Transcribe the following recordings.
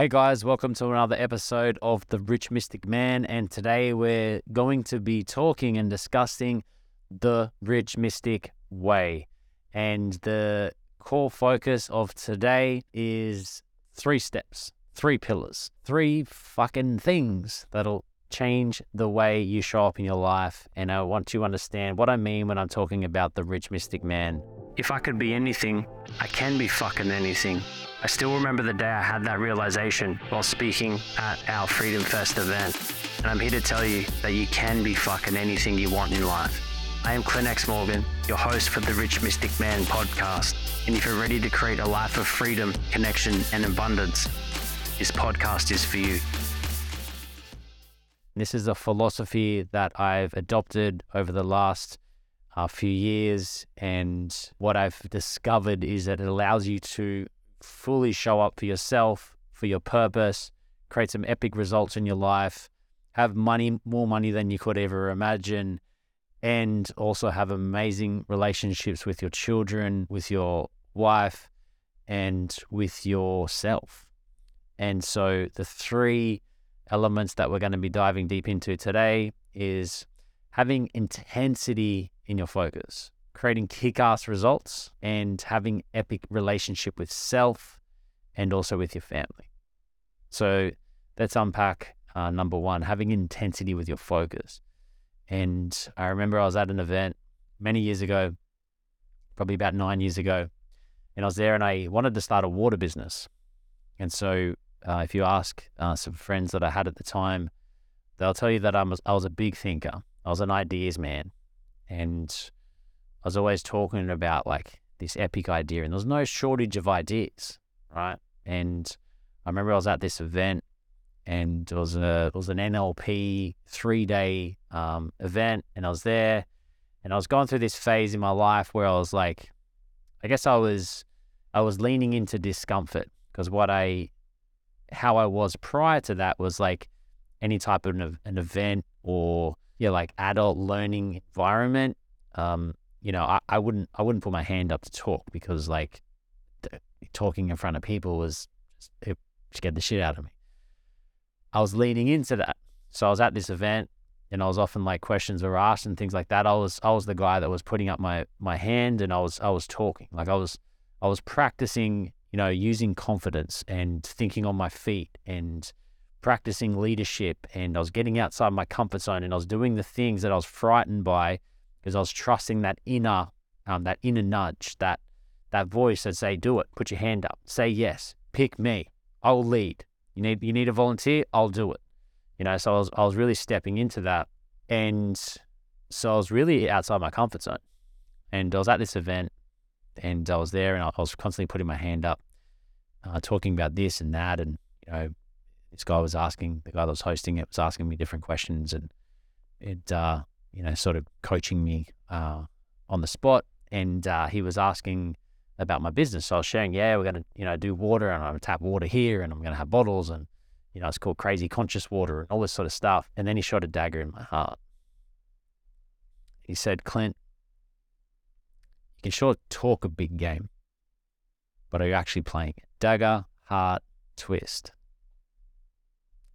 Hey guys, welcome to another episode of The Rich Mystic Man. And today we're going to be talking and discussing the Rich Mystic Way. And the core focus of today is three steps, three pillars, three fucking things that'll change the way you show up in your life. And I want you to understand what I mean when I'm talking about the Rich Mystic Man. If I could be anything, I can be fucking anything. I still remember the day I had that realization while speaking at our Freedom Fest event. And I'm here to tell you that you can be fucking anything you want in life. I am Clint X Morgan, your host for the Rich Mystic Man podcast. And if you're ready to create a life of freedom, connection, and abundance, this podcast is for you. This is a philosophy that I've adopted over the last uh, few years. And what I've discovered is that it allows you to fully show up for yourself, for your purpose, create some epic results in your life, have money, more money than you could ever imagine, and also have amazing relationships with your children, with your wife, and with yourself. And so the three elements that we're going to be diving deep into today is having intensity in your focus creating kick-ass results and having epic relationship with self and also with your family. So let's unpack uh, number one, having intensity with your focus. And I remember I was at an event many years ago, probably about nine years ago, and I was there and I wanted to start a water business. And so uh, if you ask uh, some friends that I had at the time, they'll tell you that I was, I was a big thinker. I was an ideas man. And I was always talking about like this epic idea, and there was no shortage of ideas, right? And I remember I was at this event, and it was a it was an NLP three day um, event, and I was there, and I was going through this phase in my life where I was like, I guess I was I was leaning into discomfort because what I how I was prior to that was like any type of an, an event or yeah like adult learning environment um, you know, I, I wouldn't I wouldn't put my hand up to talk because like talking in front of people was it scared the shit out of me. I was leaning into that. So I was at this event and I was often like questions were asked and things like that. I was I was the guy that was putting up my my hand and I was I was talking. Like I was I was practicing, you know, using confidence and thinking on my feet and practicing leadership and I was getting outside my comfort zone and I was doing the things that I was frightened by because I was trusting that inner, um, that inner nudge, that that voice that say, "Do it, put your hand up, say yes, pick me, I'll lead." You need you need a volunteer, I'll do it. You know, so I was I was really stepping into that, and so I was really outside my comfort zone. And I was at this event, and I was there, and I was constantly putting my hand up, uh, talking about this and that, and you know, this guy was asking the guy that was hosting it was asking me different questions, and it uh, you know, sort of coaching me uh, on the spot. And uh, he was asking about my business. So I was sharing, yeah, we're to, you know, do water and I'm to tap water here and I'm to have bottles and, you know, it's called crazy conscious water and all this sort of stuff. And then he shot a dagger in my heart. He said, Clint, you can sure talk a big game, but are you actually playing it? Dagger, heart, twist.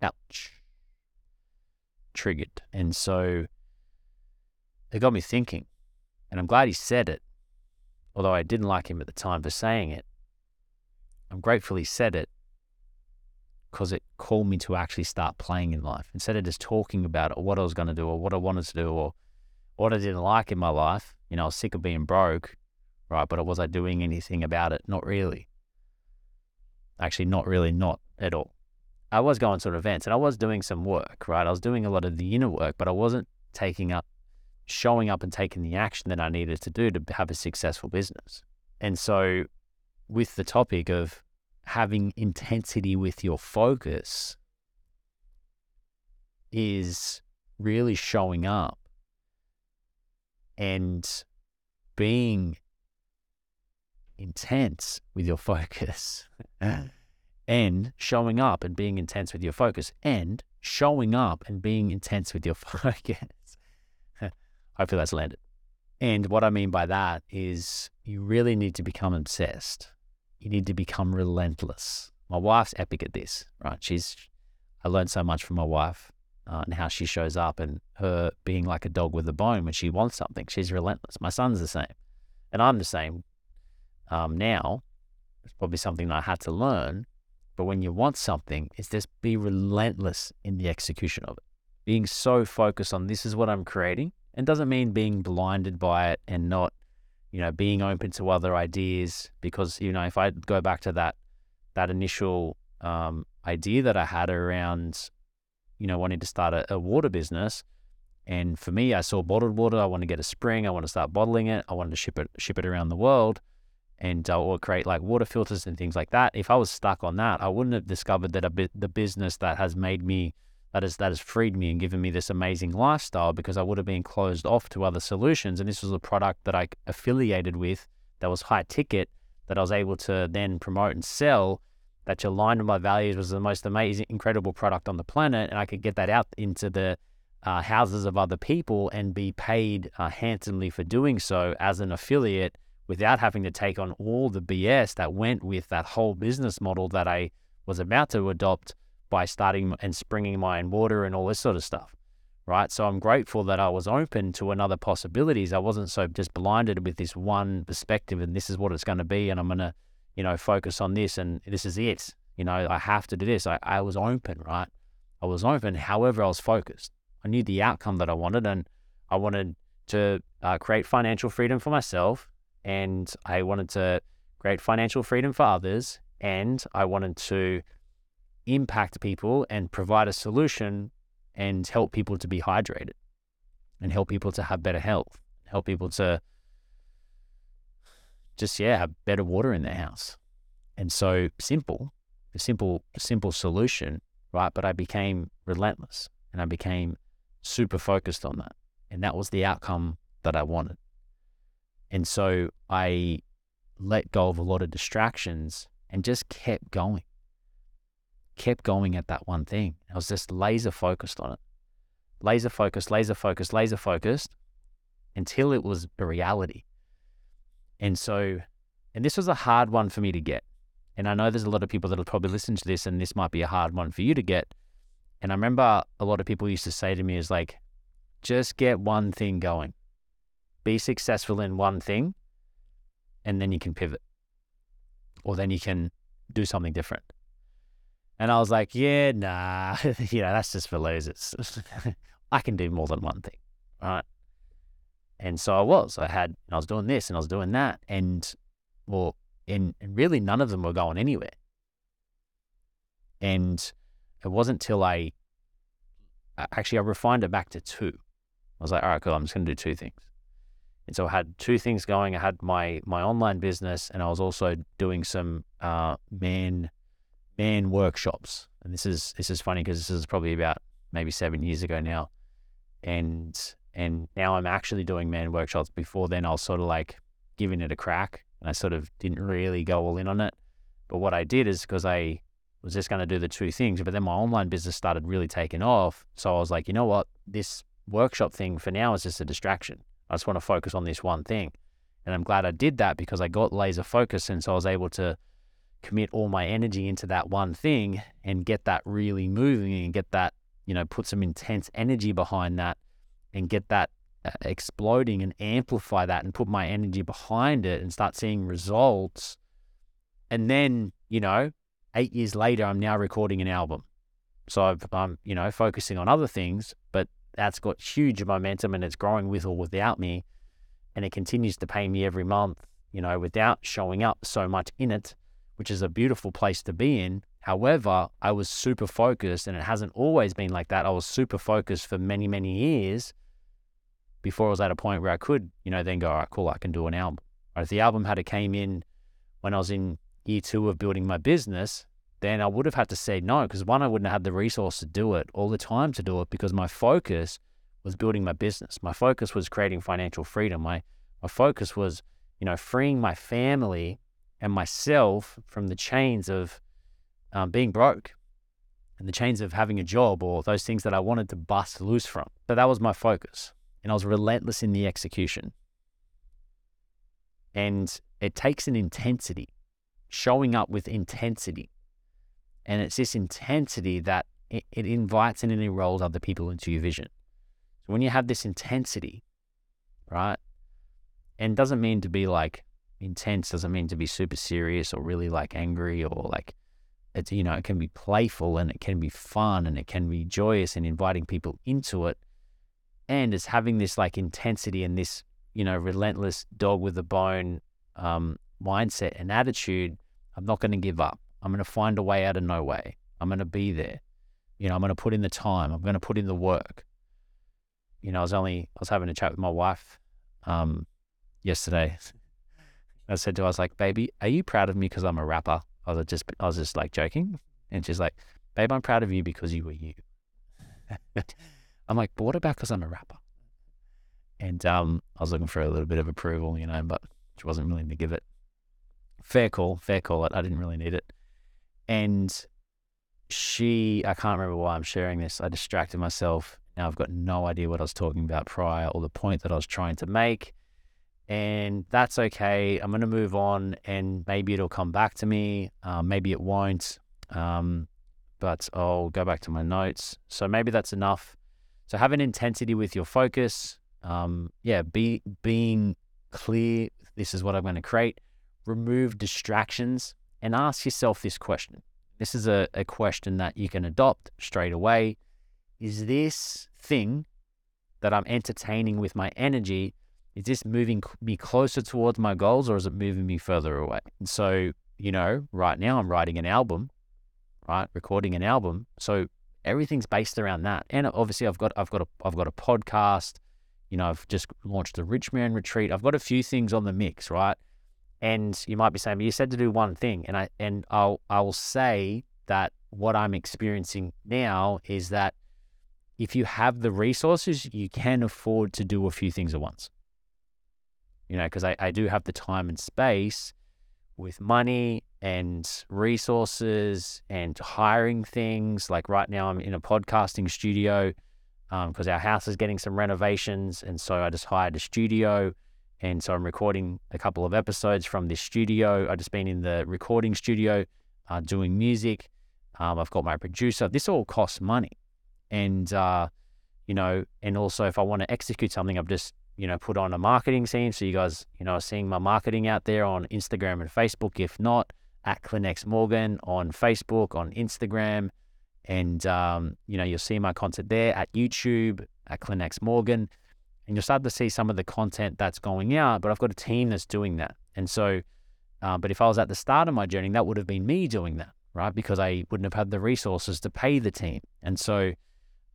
Ouch. Triggered. And so it got me thinking. And I'm glad he said it, although I didn't like him at the time for saying it. I'm grateful he said it because it called me to actually start playing in life instead of just talking about it or what I was going to do or what I wanted to do or what I didn't like in my life. You know, I was sick of being broke, right? But was I doing anything about it? Not really. Actually, not really, not at all. I was going to events and I was doing some work, right? I was doing a lot of the inner work, but I wasn't taking up showing up and taking the action that I needed to do to have a successful business. And so, with the topic of having intensity with your focus, is really showing up and being intense with your focus and showing up and being intense with your focus and showing up and being intense with your focus Hopefully that's landed. And what I mean by that is you really need to become obsessed. You need to become relentless My wife's epic at this, right? She's, I learned so much from my wife uh, and how she shows up and her being like a dog with a bone when she wants something. She's relentless. My son's the same. And I'm the same um, now. It's probably something that I had to learn. But when you want something, it's just be relentless in the execution of it. Being so focused on this is what I'm creating. And doesn't mean being blinded by it and not, you know, being open to other ideas. Because, you know, if I go back to that that initial um, idea that I had around, you know, wanting to start a, a water business. And for me, I saw bottled water. I want to get a spring. I want to start bottling it. I wanted to ship it ship it around the world and uh, or create like water filters and things like that. If I was stuck on that, I wouldn't have discovered that a bit the business that has made me that has that has freed me and given me this amazing lifestyle because I would have been closed off to other solutions. And this was a product that I affiliated with that was high ticket that I was able to then promote and sell that aligned with my values was the most amazing, incredible product on the planet. And I could get that out into the uh, houses of other people and be paid uh, handsomely for doing so as an affiliate without having to take on all the BS that went with that whole business model that I was about to adopt by starting and springing my own water and all this sort of stuff. Right. So I'm grateful that I was open to another possibilities. I wasn't so just blinded with this one perspective and this is what it's going to be. And I'm going to, you know, focus on this and this is it. You know, I have to do this. I, I was open, right? I was open. However, I was focused. I knew the outcome that I wanted and I wanted to uh, create financial freedom for myself and I wanted to create financial freedom for others, and I wanted to impact people and provide a solution and help people to be hydrated and help people to have better health, help people to just yeah, have better water in their house. And so simple, a simple, simple solution, right? But I became relentless and I became super focused on that. And that was the outcome that I wanted. And so I let go of a lot of distractions and just kept going. Kept going at that one thing. I was just laser focused on it. Laser focused, laser focused, laser focused until it was a reality. And so, and this was a hard one for me to get. And I know there's a lot of people that'll probably listen to this, and this might be a hard one for you to get. And I remember a lot of people used to say to me, is like, just get one thing going be successful in one thing and then you can pivot or then you can do something different. And I was like, yeah, nah, you know, that's just for losers. I can do more than one thing. Right. And so I was, I had, I was doing this and I was doing that. And well, and, and really none of them were going anywhere. And it wasn't till I, actually, I refined it back to two. I was like, all right, cool. I'm just going to do two things. And so I had two things going. I had my my online business, and I was also doing some uh, man man workshops. And this is this is funny because this is probably about maybe seven years ago now, and and now I'm actually doing man workshops. Before then, I was sort of like giving it a crack, and I sort of didn't really go all in on it. But what I did is because I was just going to do the two things, but then my online business started really taking off. So I was like, you know what, this workshop thing for now is just a distraction. I just want to focus on this one thing. And I'm glad I did that because I got laser focus. And so I was able to commit all my energy into that one thing and get that really moving and get that, you know, put some intense energy behind that and get that uh, exploding and amplify that and put my energy behind it and start seeing results. And then, you know, eight years later, I'm now recording an album. So I've, I'm, you know, focusing on other things, but that's got huge momentum and it's growing with or without me. And it continues to pay me every month, you know, without showing up so much in it, which is a beautiful place to be in. However, I was super focused and it hasn't always been like that. I was super focused for many, many years before I was at a point where I could, you know, then go, all right, cool, I can do an album. Or if the album had it came in when I was in year two of building my business, then I would have had to say no because one, I wouldn't have had the resource to do it all the time to do it because my focus was building my business. My focus was creating financial freedom. My my focus was, you know, freeing my family and myself from the chains of um, being broke and the chains of having a job or those things that I wanted to bust loose from. So that was my focus. And I was relentless in the execution. And it takes an intensity, showing up with intensity And it's this intensity that it, it invites and it enrolls other people into your vision. So when you have this intensity, right? And doesn't mean to be like intense, doesn't mean to be super serious or really like angry or like it's you know, it can be playful and it can be fun and it can be joyous and inviting people into it. And it's having this like intensity and this, you know, relentless dog with a bone um, mindset and attitude. I'm not going to give up. I'm going to find a way out of no way. I'm going to be there. You know, I'm going to put in the time. I'm going to put in the work. You know, I was only, I was having a chat with my wife um, yesterday. I said to her, I was like, baby, are you proud of me because I'm a rapper? I was just, I was just like joking. And she's like, babe, I'm proud of you because you were you. I'm like, but what about because I'm a rapper? And um, I was looking for a little bit of approval, you know, but she wasn't willing to give it. Fair call, fair call. I didn't really need it. And she, I can't remember why I'm sharing this. I distracted myself. Now I've got no idea what I was talking about prior or the point that I was trying to make. And that's okay. I'm going to move on and maybe it'll come back to me. Um, maybe it won't. Um, but I'll go back to my notes. So maybe that's enough. So have an intensity with your focus. Um, yeah, be being clear. This is what I'm going to create. Remove distractions and ask yourself this question. This is a, a question that you can adopt straight away. Is this thing that I'm entertaining with my energy, is this moving me closer towards my goals or is it moving me further away? And so, you know, right now I'm writing an album, right? Recording an album. So everything's based around that. And obviously I've got I've got a I've got a podcast. You know, I've just launched the Rich Man Retreat. I've got a few things on the mix, right? And you might be saying, but you said to do one thing. And I and I'll I will say that what I'm experiencing now is that if you have the resources, you can afford to do a few things at once. You know, because I, I do have the time and space with money and resources and hiring things. Like right now, I'm in a podcasting studio because um, our house is getting some renovations. And so I just hired a studio and so I'm recording a couple of episodes from this studio. I've just been in the recording studio uh, doing music. Um, I've got my producer. This all costs money. And, uh, you know, and also if I want to execute something, I've just, you know, put on a marketing team. So you guys, you know, are seeing my marketing out there on Instagram and Facebook. If not, at Clint X Morgan on Facebook, on Instagram. And, um, you know, you'll see my content there at YouTube, at Clint X Morgan and you'll start to see some of the content that's going out. But I've got a team that's doing that, and so. Uh, but if I was at the start of my journey, that would have been me doing that, right? Because I wouldn't have had the resources to pay the team, and so,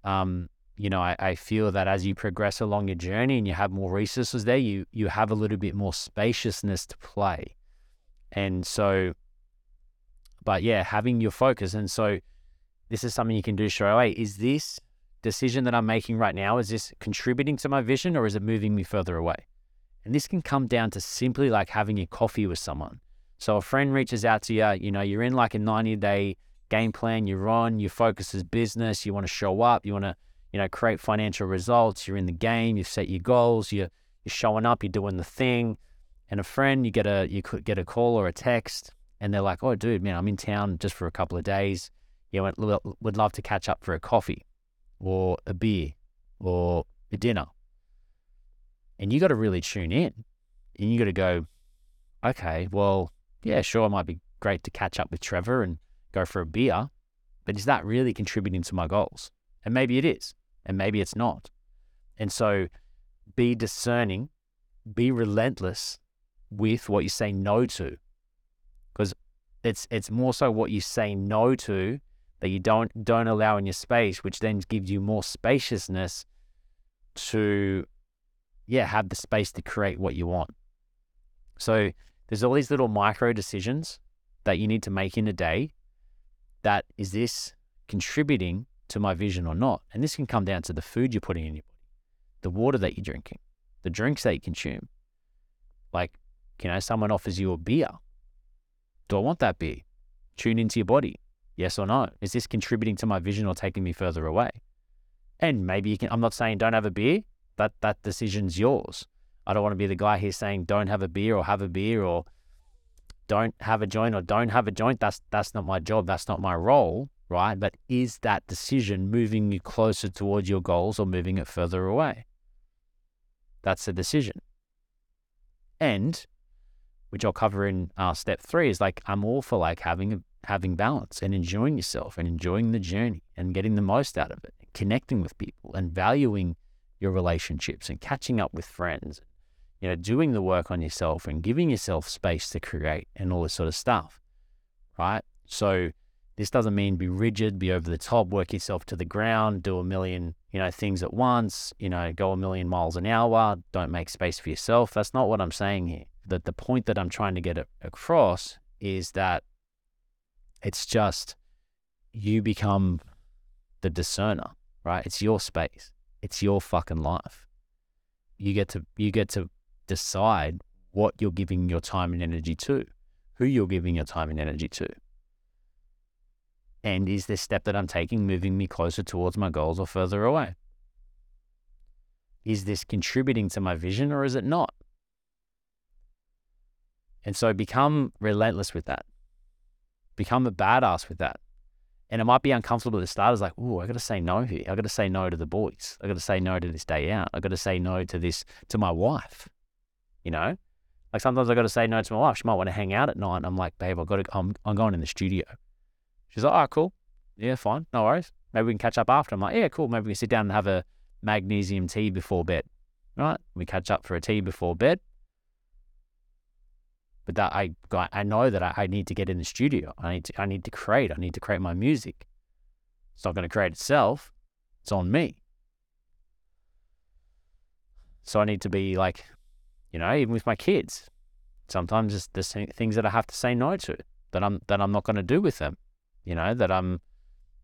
um, you know, I, I feel that as you progress along your journey and you have more resources there, you you have a little bit more spaciousness to play, and so. But yeah, having your focus, and so this is something you can do straight away. Is this decision that I'm making right now, is this contributing to my vision or is it moving me further away? And this can come down to simply like having a coffee with someone. So a friend reaches out to you, you know, you're in like a 90 day game plan, you're on, your focus is business, you want to show up, you want to, you know, create financial results, you're in the game, you've set your goals, you're, you're showing up, you're doing the thing. And a friend, you get a, you could get a call or a text and they're like, oh, dude, man, I'm in town just for a couple of days. You know, would love to catch up for a coffee or a beer or a dinner. And you got to really tune in and you got to go, okay, well, yeah, sure, it might be great to catch up with Trevor and go for a beer, but is that really contributing to my goals? And maybe it is, and maybe it's not. And so be discerning, be relentless with what you say no to. Because it's it's more so what you say no to that you don't don't allow in your space, which then gives you more spaciousness to yeah, have the space to create what you want. So there's all these little micro decisions that you need to make in a day that is this contributing to my vision or not? And this can come down to the food you're putting in your body, the water that you're drinking, the drinks that you consume. Like, you know, someone offers you a beer. Do I want that beer? Tune into your body. Yes or no? Is this contributing to my vision or taking me further away? And maybe you can, I'm not saying don't have a beer. That, that decision's yours. I don't want to be the guy here saying don't have a beer or have a beer or don't have a joint or don't have a joint, that's that's not my job, that's not my role, right? But is that decision moving you closer towards your goals or moving it further away? That's the decision. And which I'll cover in uh, step three is like I'm all for like having having balance and enjoying yourself and enjoying the journey and getting the most out of it, connecting with people and valuing your relationships and catching up with friends you know, doing the work on yourself and giving yourself space to create and all this sort of stuff, right? So this doesn't mean be rigid, be over the top, work yourself to the ground, do a million, you know, things at once, you know, go a million miles an hour, don't make space for yourself. That's not what I'm saying here. That the point that I'm trying to get across is that it's just you become the discerner, right? It's your space. It's your fucking life. You get to you get to decide what you're giving your time and energy to, who you're giving your time and energy to. And is this step that I'm taking moving me closer towards my goals or further away? Is this contributing to my vision or is it not? And so become relentless with that. Become a badass with that. And it might be uncomfortable at the start. It's like, oh, I got to say no here. I got to say no to the boys. I got to say no to this day out. I got to say no to this, to my wife. You know, like sometimes I got to say no to my wife. She might want to hang out at night. And I'm like, babe, I got to. I'm I'm going in the studio. She's like, oh, cool. Yeah, fine. No worries. Maybe we can catch up after. I'm like, yeah, cool. Maybe we can sit down and have a magnesium tea before bed. Right? We catch up for a tea before bed. But that I I know that I, I need to get in the studio. I need to I need to create. I need to create my music. It's not going to create itself. It's on me. So I need to be like you know, even with my kids. Sometimes it's the things that I have to say no to that I'm that I'm not going to do with them. You know that I'm,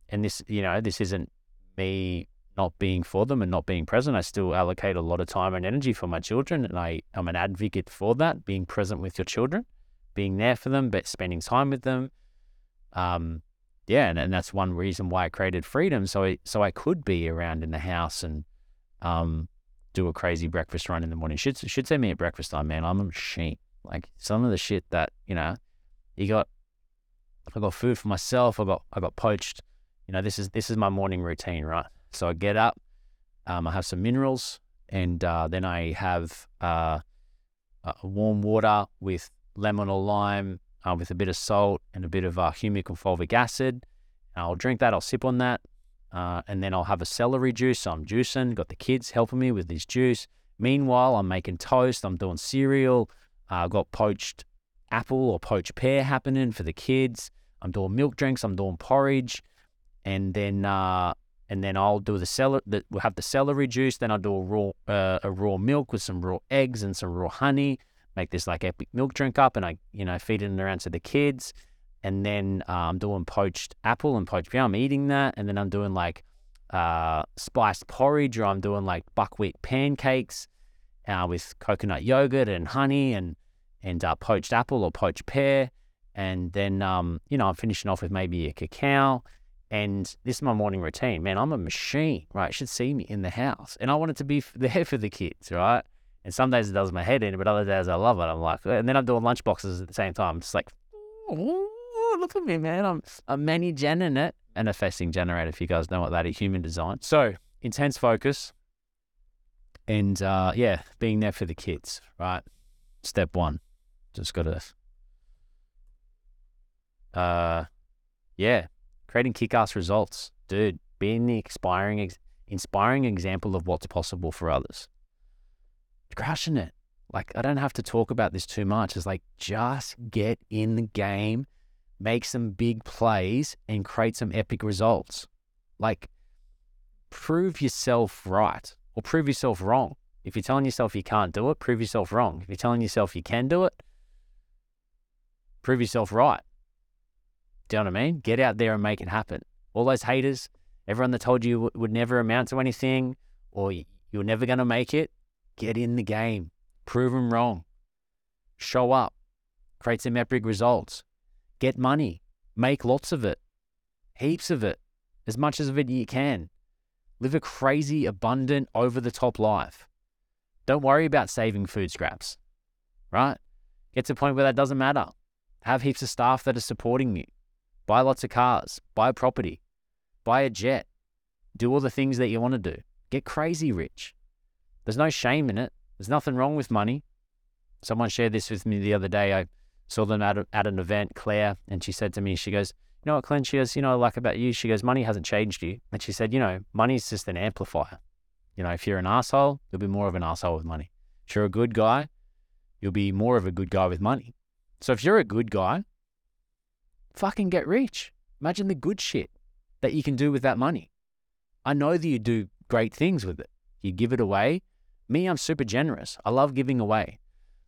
and this you know this isn't me not being for them and not being present. I still allocate a lot of time and energy for my children, and I am an advocate for that. Being present with your children, being there for them, but spending time with them. Um, yeah, and, and that's one reason why I created freedom, so I, so I could be around in the house and um, do a crazy breakfast run in the morning. Should should send me at breakfast time, man. I'm a machine. Like some of the shit that you know, you got. I got food for myself. I got I got poached. You know, this is this is my morning routine, right? So I get up, um, I have some minerals, and uh, then I have uh, uh, warm water with lemon or lime, uh, with a bit of salt and a bit of uh, humic and fulvic acid. I'll drink that. I'll sip on that. Uh, and then I'll have a celery juice. So I'm juicing, got the kids helping me with this juice. Meanwhile, I'm making toast, I'm doing cereal. I've got poached apple or poached pear happening for the kids. I'm doing milk drinks, I'm doing porridge. And then uh, and then I'll do the celery. We'll have the celery juice. Then I'll do a raw uh, a raw milk with some raw eggs and some raw honey. Make this like epic milk drink up, and I you know feed it around to the kids and then uh, I'm doing poached apple and poached pear. I'm eating that, and then I'm doing like uh, spiced porridge, or I'm doing like buckwheat pancakes uh, with coconut yogurt and honey, and and uh, poached apple or poached pear, and then um, you know I'm finishing off with maybe a cacao. And this is my morning routine. Man, I'm a machine, right? You should see me in the house, and I want it to be there for the kids, right? And some days it does my head in, but other days I love it. I'm like, and then I'm doing lunch boxes at the same time. It's like, look at me, man. I'm a many gen in it. Manifesting generator, if you guys know what that is, human design. So intense focus and uh, yeah, being there for the kids, right? Step one. Just got to, uh, yeah, creating kick ass results, dude. Being the inspiring, ex- inspiring example of what's possible for others. Crushing it. Like, I don't have to talk about this too much. It's like, just get in the game make some big plays and create some epic results. Like, prove yourself right or prove yourself wrong. If you're telling yourself you can't do it, prove yourself wrong. If you're telling yourself you can do it, prove yourself right. Do you know what I mean? Get out there and make it happen. All those haters, everyone that told you would never amount to anything or you're never going to make it, get in the game. Prove them wrong. Show up. Create some epic results. Get money, make lots of it, heaps of it, as much as of it you can. Live a crazy, abundant, over the top life. Don't worry about saving food scraps, right? Get to a point where that doesn't matter. Have heaps of staff that are supporting you. Buy lots of cars. Buy a property. Buy a jet. Do all the things that you want to do. Get crazy rich. There's no shame in it. There's nothing wrong with money. Someone shared this with me the other day. I saw them at, a, at an event, Claire, and she said to me, she goes, You know what, Clint? She goes, You know, I like about you. She goes, Money hasn't changed you. And she said, You know, money's just an amplifier. You know, if you're an asshole, you'll be more of an asshole with money. If you're a good guy, you'll be more of a good guy with money. So if you're a good guy, fucking get rich. Imagine the good shit that you can do with that money. I know that you do great things with it. You give it away. Me, I'm super generous. I love giving away.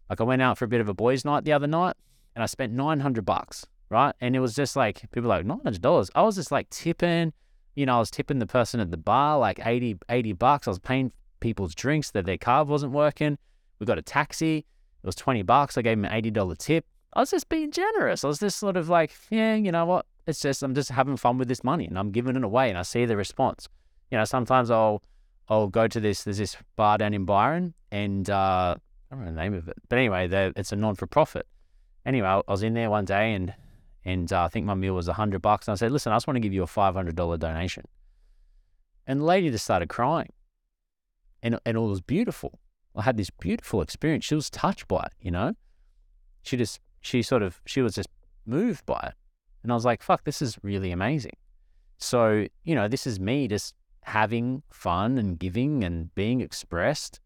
Like I went out for a bit of a boys' night the other night and I spent 900 bucks, right? And it was just like, people like, $900. I was just like tipping, you know, I was tipping the person at the bar like 80, 80 bucks. I was paying people's drinks that their car wasn't working. We got a taxi. It was 20 bucks. I gave him an $80 tip. I was just being generous. I was just sort of like, yeah, you know what? It's just, I'm just having fun with this money and I'm giving it away and I see the response. You know, sometimes I'll, I'll go to this, there's this bar down in Byron and, uh, I don't know the name of it, but anyway, it's a non for profit. Anyway, I was in there one day and, and uh, I think my meal was a hundred bucks. And I said, listen, I just want to give you a $500 donation. And the lady just started crying and, and it was beautiful. I had this beautiful experience. She was touched by it, you know? She just, she sort of, she was just moved by it. And I was like, fuck, this is really amazing. So, you know, this is me just having fun and giving and being expressed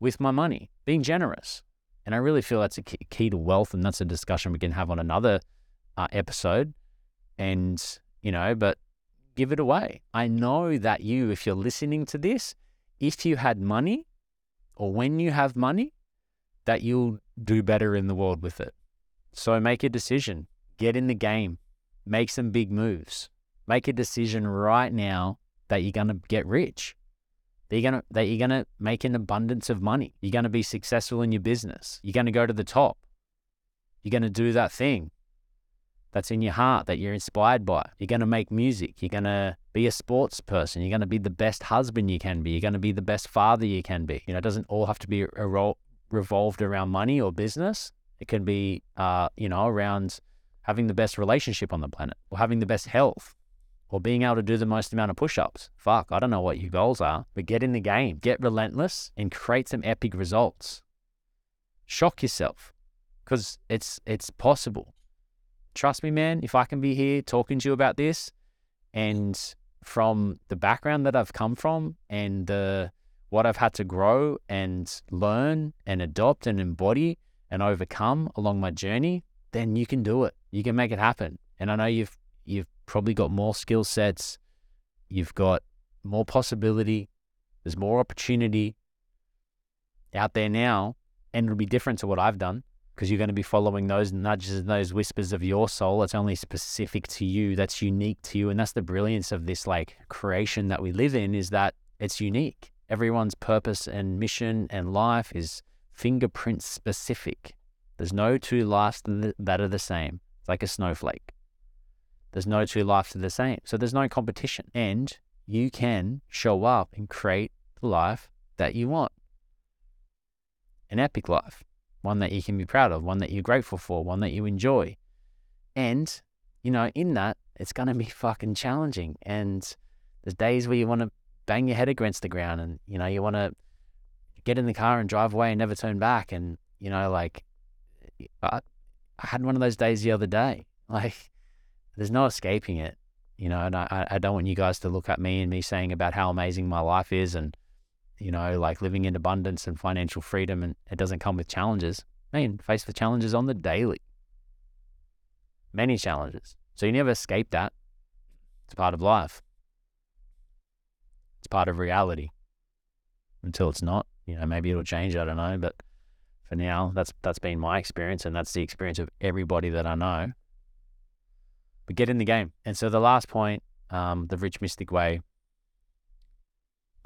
with my money, being generous. And I really feel that's a key to wealth. And that's a discussion we can have on another uh, episode. And, you know, but give it away. I know that you, if you're listening to this, if you had money or when you have money, that you'll do better in the world with it. So make a decision, get in the game, make some big moves, make a decision right now that you're going to get rich. That you're gonna that you're gonna make an abundance of money. You're gonna be successful in your business. You're gonna go to the top. You're gonna do that thing that's in your heart that you're inspired by. You're gonna make music. You're gonna be a sports person. You're gonna be the best husband you can be. You're gonna be the best father you can be. You know, it doesn't all have to be revolved around money or business. It can be, uh, you know, around having the best relationship on the planet or having the best health or being able to do the most amount of push ups. Fuck, I don't know what your goals are, but get in the game, get relentless, and create some epic results. Shock yourself because it's, it's possible. Trust me, man, if I can be here talking to you about this and from the background that I've come from and the what I've had to grow and learn and adopt and embody and overcome along my journey, then you can do it. You can make it happen. And I know you've you've probably got more skill sets, you've got more possibility, there's more opportunity out there now, and it'll be different to what I've done because you're going to be following those nudges and those whispers of your soul. That's only specific to you. That's unique to you, and that's the brilliance of this like creation that we live in is that it's unique. Everyone's purpose and mission and life is fingerprint specific. There's no two lives that are the same. It's like a snowflake. There's no two lives that are the same. So there's no competition. And you can show up and create the life that you want. An epic life, one that you can be proud of, one that you're grateful for, one that you enjoy. And, you know, in that, it's going to be fucking challenging. And there's days where you want to bang your head against the ground and, you know, you want to get in the car and drive away and never turn back. And, you know, like, I, I had one of those days the other day. Like, there's no escaping it, you know. And I, I don't want you guys to look at me and me saying about how amazing my life is and, you know, like living in abundance and financial freedom and it doesn't come with challenges. I mean, face the challenges on the daily. Many challenges. So you never escape that. It's part of life. It's part of reality until it's not. You know, maybe it'll change. I don't know, but for now, that's that's been my experience, and that's the experience of everybody that I know. But get in the game. And so the last point, um, the rich mystic way.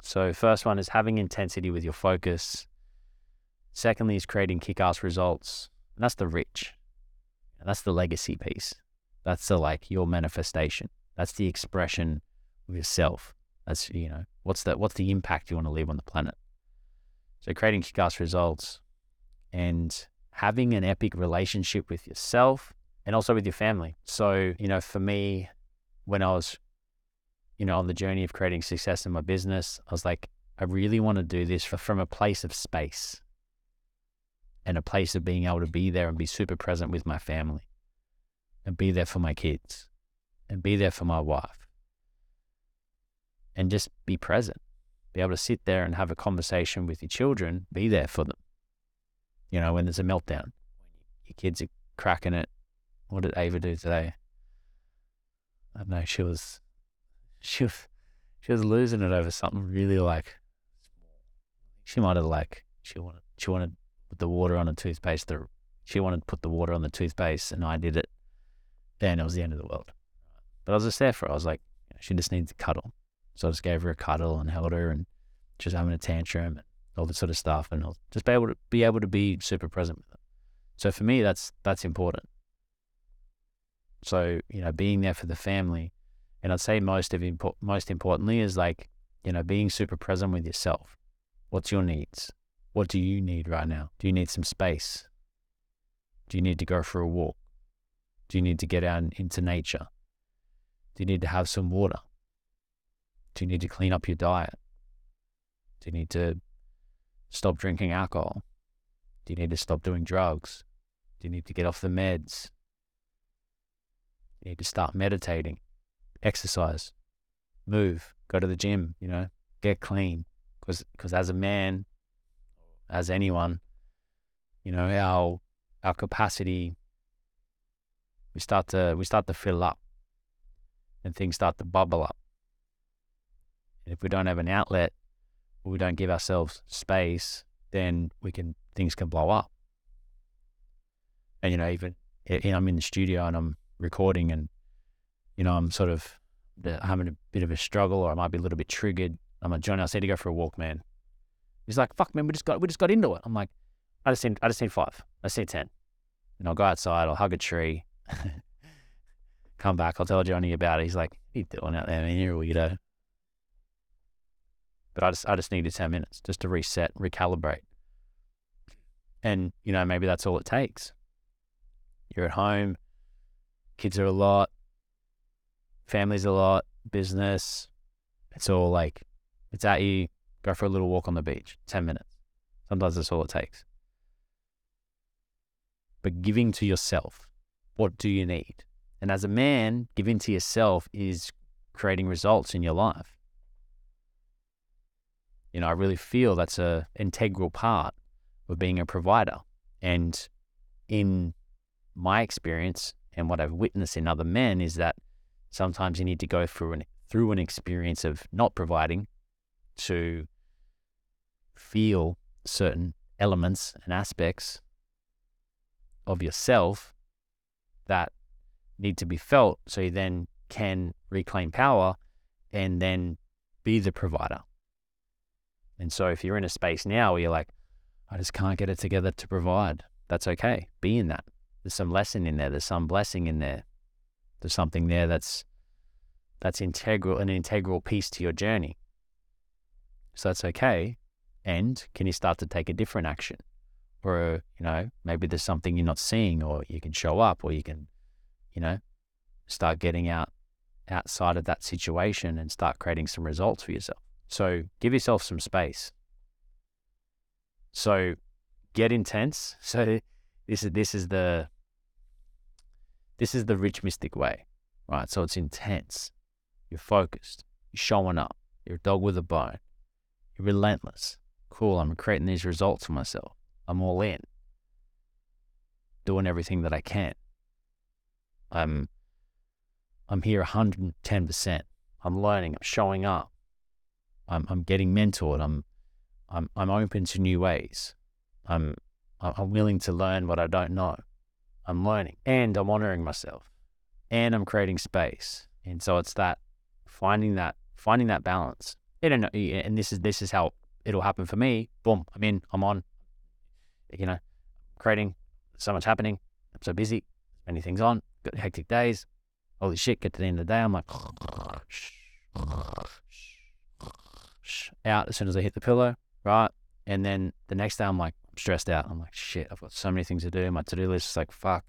So first one is having intensity with your focus. Secondly is creating kick-ass results. And that's the rich. That's the legacy piece. That's the like your manifestation. That's the expression of yourself. That's you know what's the what's the impact you want to leave on the planet. So creating kick-ass results and having an epic relationship with yourself and also with your family. So, you know, for me, when I was, you know, on the journey of creating success in my business, I was like, I really want to do this for, from a place of space and a place of being able to be there and be super present with my family and be there for my kids and be there for my wife and just be present. Be able to sit there and have a conversation with your children, be there for them. You know, when there's a meltdown, your kids are cracking it. What did Ava do today? I don't know. She was, she was, she was losing it over something really like. She might have like she wanted she wanted put the water on a toothpaste. The, she wanted to put the water on the toothpaste, and I did it. Then it was the end of the world. But I was just there for her. I was like, she just needs a cuddle. So I just gave her a cuddle and held her, and was having a tantrum and all this sort of stuff, and I'll just be able to be able to be super present with her. So for me, that's that's important. So you know, being there for the family, and I'd say most of impo- most importantly is like you know being super present with yourself. What's your needs? What do you need right now? Do you need some space? Do you need to go for a walk? Do you need to get out into nature? Do you need to have some water? Do you need to clean up your diet? Do you need to stop drinking alcohol? Do you need to stop doing drugs? Do you need to get off the meds? You need to start meditating, exercise, move, go to the gym, you know, get clean. Because as a man, as anyone, you know, our our capacity we start to we start to fill up and things start to bubble up. And if we don't have an outlet or we don't give ourselves space, then we can things can blow up. And you know, even you know, I'm in the studio and I'm recording, and you know, I'm sort of uh, having a bit of a struggle, or I might be a little bit triggered. I'm like, John, I said to go for a walk, man. He's like, fuck, man, we just got we just got into it. I'm like, I just need I just need five. I need ten. And I'll go outside, I'll hug a tree, come back, I'll tell Johnny about it. He's like, what are you doing out there, man? You're a weirdo. But I just I just needed 10 minutes just to reset, recalibrate. And, you know, maybe that's all it takes. You're at home, kids are a lot, family's a lot, business. It's all like, it's at you. Go for a little walk on the beach, 10 minutes. Sometimes that's all it takes. But giving to yourself, what do you need? And as a man, giving to yourself is creating results in your life you know, I really feel that's a integral part of being a provider. And in my experience and what I've witnessed in other men is that sometimes you need to go through an through an experience of not providing to feel certain elements and aspects of yourself that need to be felt so you then can reclaim power and then be the provider and so if you're in a space now where you're like, I just can't get it together to provide, that's okay. Be in that. There's some lesson in there. There's some blessing in there. There's something there that's that's integral, an integral piece to your journey. So that's okay. And can you start to take a different action? Or, you know, maybe there's something you're not seeing, or you can show up, or you can, you know, start getting out outside of that situation and start creating some results for yourself. So give yourself some space. So get intense. So this is this is the this is the rich mystic way, right? So it's intense. You're focused. You're showing up. You're a dog with a bone. You're relentless. Cool. I'm creating these results for myself. I'm all in. Doing everything that I can. I'm I'm here 110%. I'm learning. I'm showing up. I'm, I'm getting mentored. I'm, I'm, I'm open to new ways. I'm, I'm willing to learn what I don't know. I'm learning and I'm honoring myself and I'm creating space. And so it's that finding that, finding that balance. I. And this is, this is how it'll happen for me. Boom. I'm in, I'm on, you know, creating so much happening. I'm so busy, many things on, got hectic days. Holy shit, get to the end of the day. I'm like, out as soon as I hit the pillow, right? And then the next day I'm like stressed out. I'm like, shit, I've got so many things to do. My to do list is like, fuck,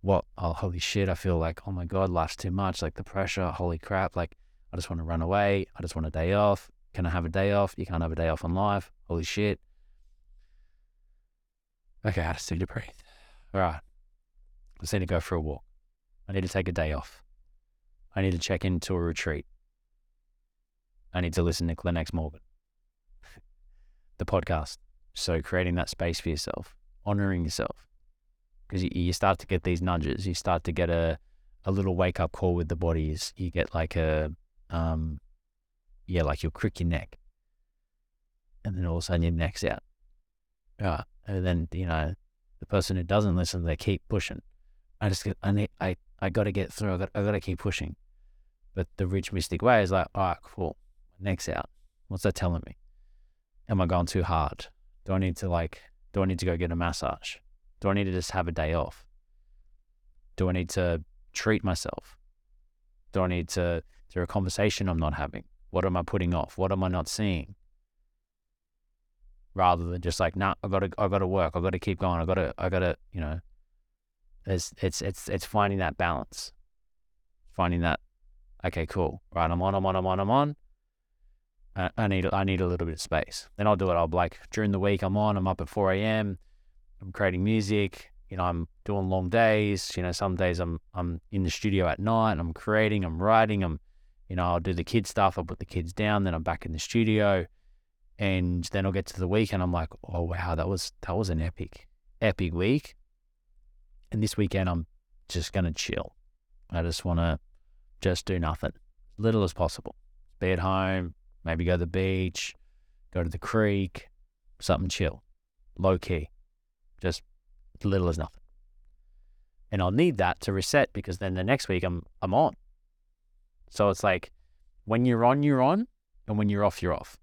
what? Oh, holy shit! I feel like, oh my god, life's too much. Like the pressure. Holy crap! Like I just want to run away. I just want a day off. Can I have a day off? You can't have a day off on life. Holy shit. Okay, I just need to breathe. All right. I just need to go for a walk. I need to take a day off. I need to check into a retreat. I need to listen to Clint X Morgan, the podcast. So creating that space for yourself, honoring yourself, because you, you start to get these nudges. You start to get a, a little wake up call with the bodies. You get like a, um, yeah, like you'll crick your neck. And then all of a sudden your neck's out. Yeah. And then, you know, the person who doesn't listen, they keep pushing. I just get, I need, I, I got to get through. I got, I got to keep pushing. But the rich mystic way is like, all right, cool. My neck's out. What's that telling me? Am I going too hard? Do I need to like, do I need to go get a massage? Do I need to just have a day off? Do I need to treat myself? Do I need to, is there a conversation I'm not having? What am I putting off? What am I not seeing? Rather than just like, nah, I gotta, I gotta work. I gotta keep going. I gotta, I gotta, you know. It's, it's, it's, it's finding that balance. Finding that, okay, cool. Right, I'm on, I'm on, I'm on, I'm on. I, need, I need a little bit of space. Then I'll do it. I'll like during the week. I'm on. I'm up at 4 a.m. I'm creating music. You know, I'm doing long days. You know, some days I'm, I'm in the studio at night. I'm creating. I'm writing. I'm you know, I'll do the kid stuff, I'll put the kids down, then I'm back in the studio. And then I'll get to the week and I'm like, oh wow, that was that was an epic, epic week. And this weekend I'm just gonna chill. I just wanna just do nothing. Little as possible. Be at home, maybe go to the beach, go to the creek, something chill. Low key. Just little as nothing. And I'll need that to reset because then the next week I'm I'm on. So it's like when you're on, you're on, and when you're off, you're off.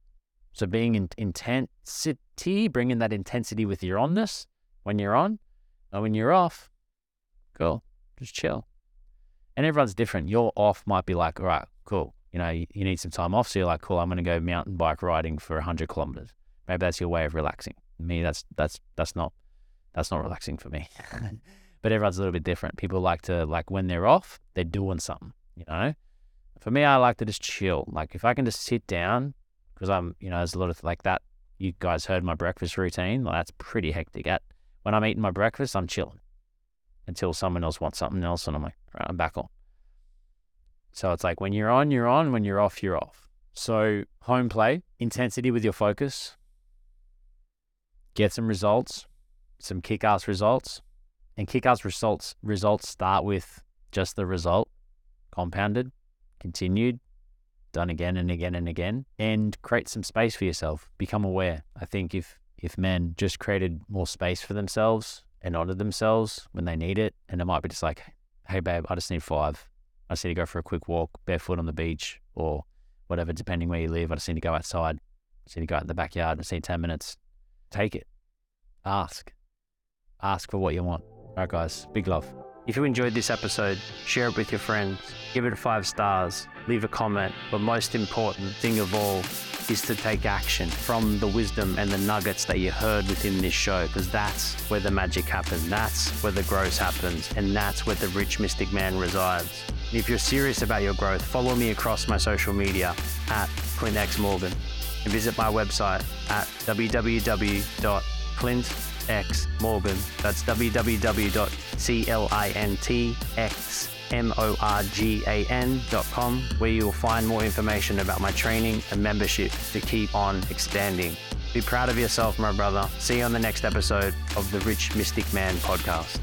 So being in intensity, bringing that intensity with your onness when you're on, and when you're off, cool, just chill. And everyone's different. Your off might be like, all right, cool. You know, you, need some time off. So you're like, cool, I'm going to go mountain bike riding for 100 kilometers. Maybe that's your way of relaxing. Me, that's that's that's not that's not relaxing for me. but everyone's a little bit different. People like to like when they're off, they're doing something. You know, for me, I like to just chill. Like if I can just sit down, because I'm, you know, there's a lot of like that. You guys heard my breakfast routine. Well, that's pretty hectic. At when I'm eating my breakfast, I'm chilling until someone else wants something else, and I'm like, right, I'm back on. So it's like when you're on, you're on. When you're off, you're off. So home play, intensity with your focus. Get some results, some kick-ass results, and kick-ass results results start with just the result, compounded continued, done again and again and again, and create some space for yourself. Become aware. I think if if men just created more space for themselves and honored themselves when they need it, and it might be just like, hey babe, I just need five. I need to go for a quick walk barefoot on the beach or whatever, depending where you live. I just need to go outside. I just need to go out in the backyard. I see 10 minutes. Take it. Ask. Ask for what you want. All right, guys. Big love. If you enjoyed this episode, share it with your friends, give it five stars, leave a comment, but most important thing of all is to take action from the wisdom and the nuggets that you heard within this show, because that's where the magic happens, that's where the growth happens, and that's where the rich mystic man resides. if you're serious about your growth, follow me across my social media at Clint X Morgan and visit my website at www.clint.com X Morgan. That's www.clintxmorgan.com, where you will find more information about my training and membership to keep on expanding. Be proud of yourself, my brother. See you on the next episode of the Rich Mystic Man podcast.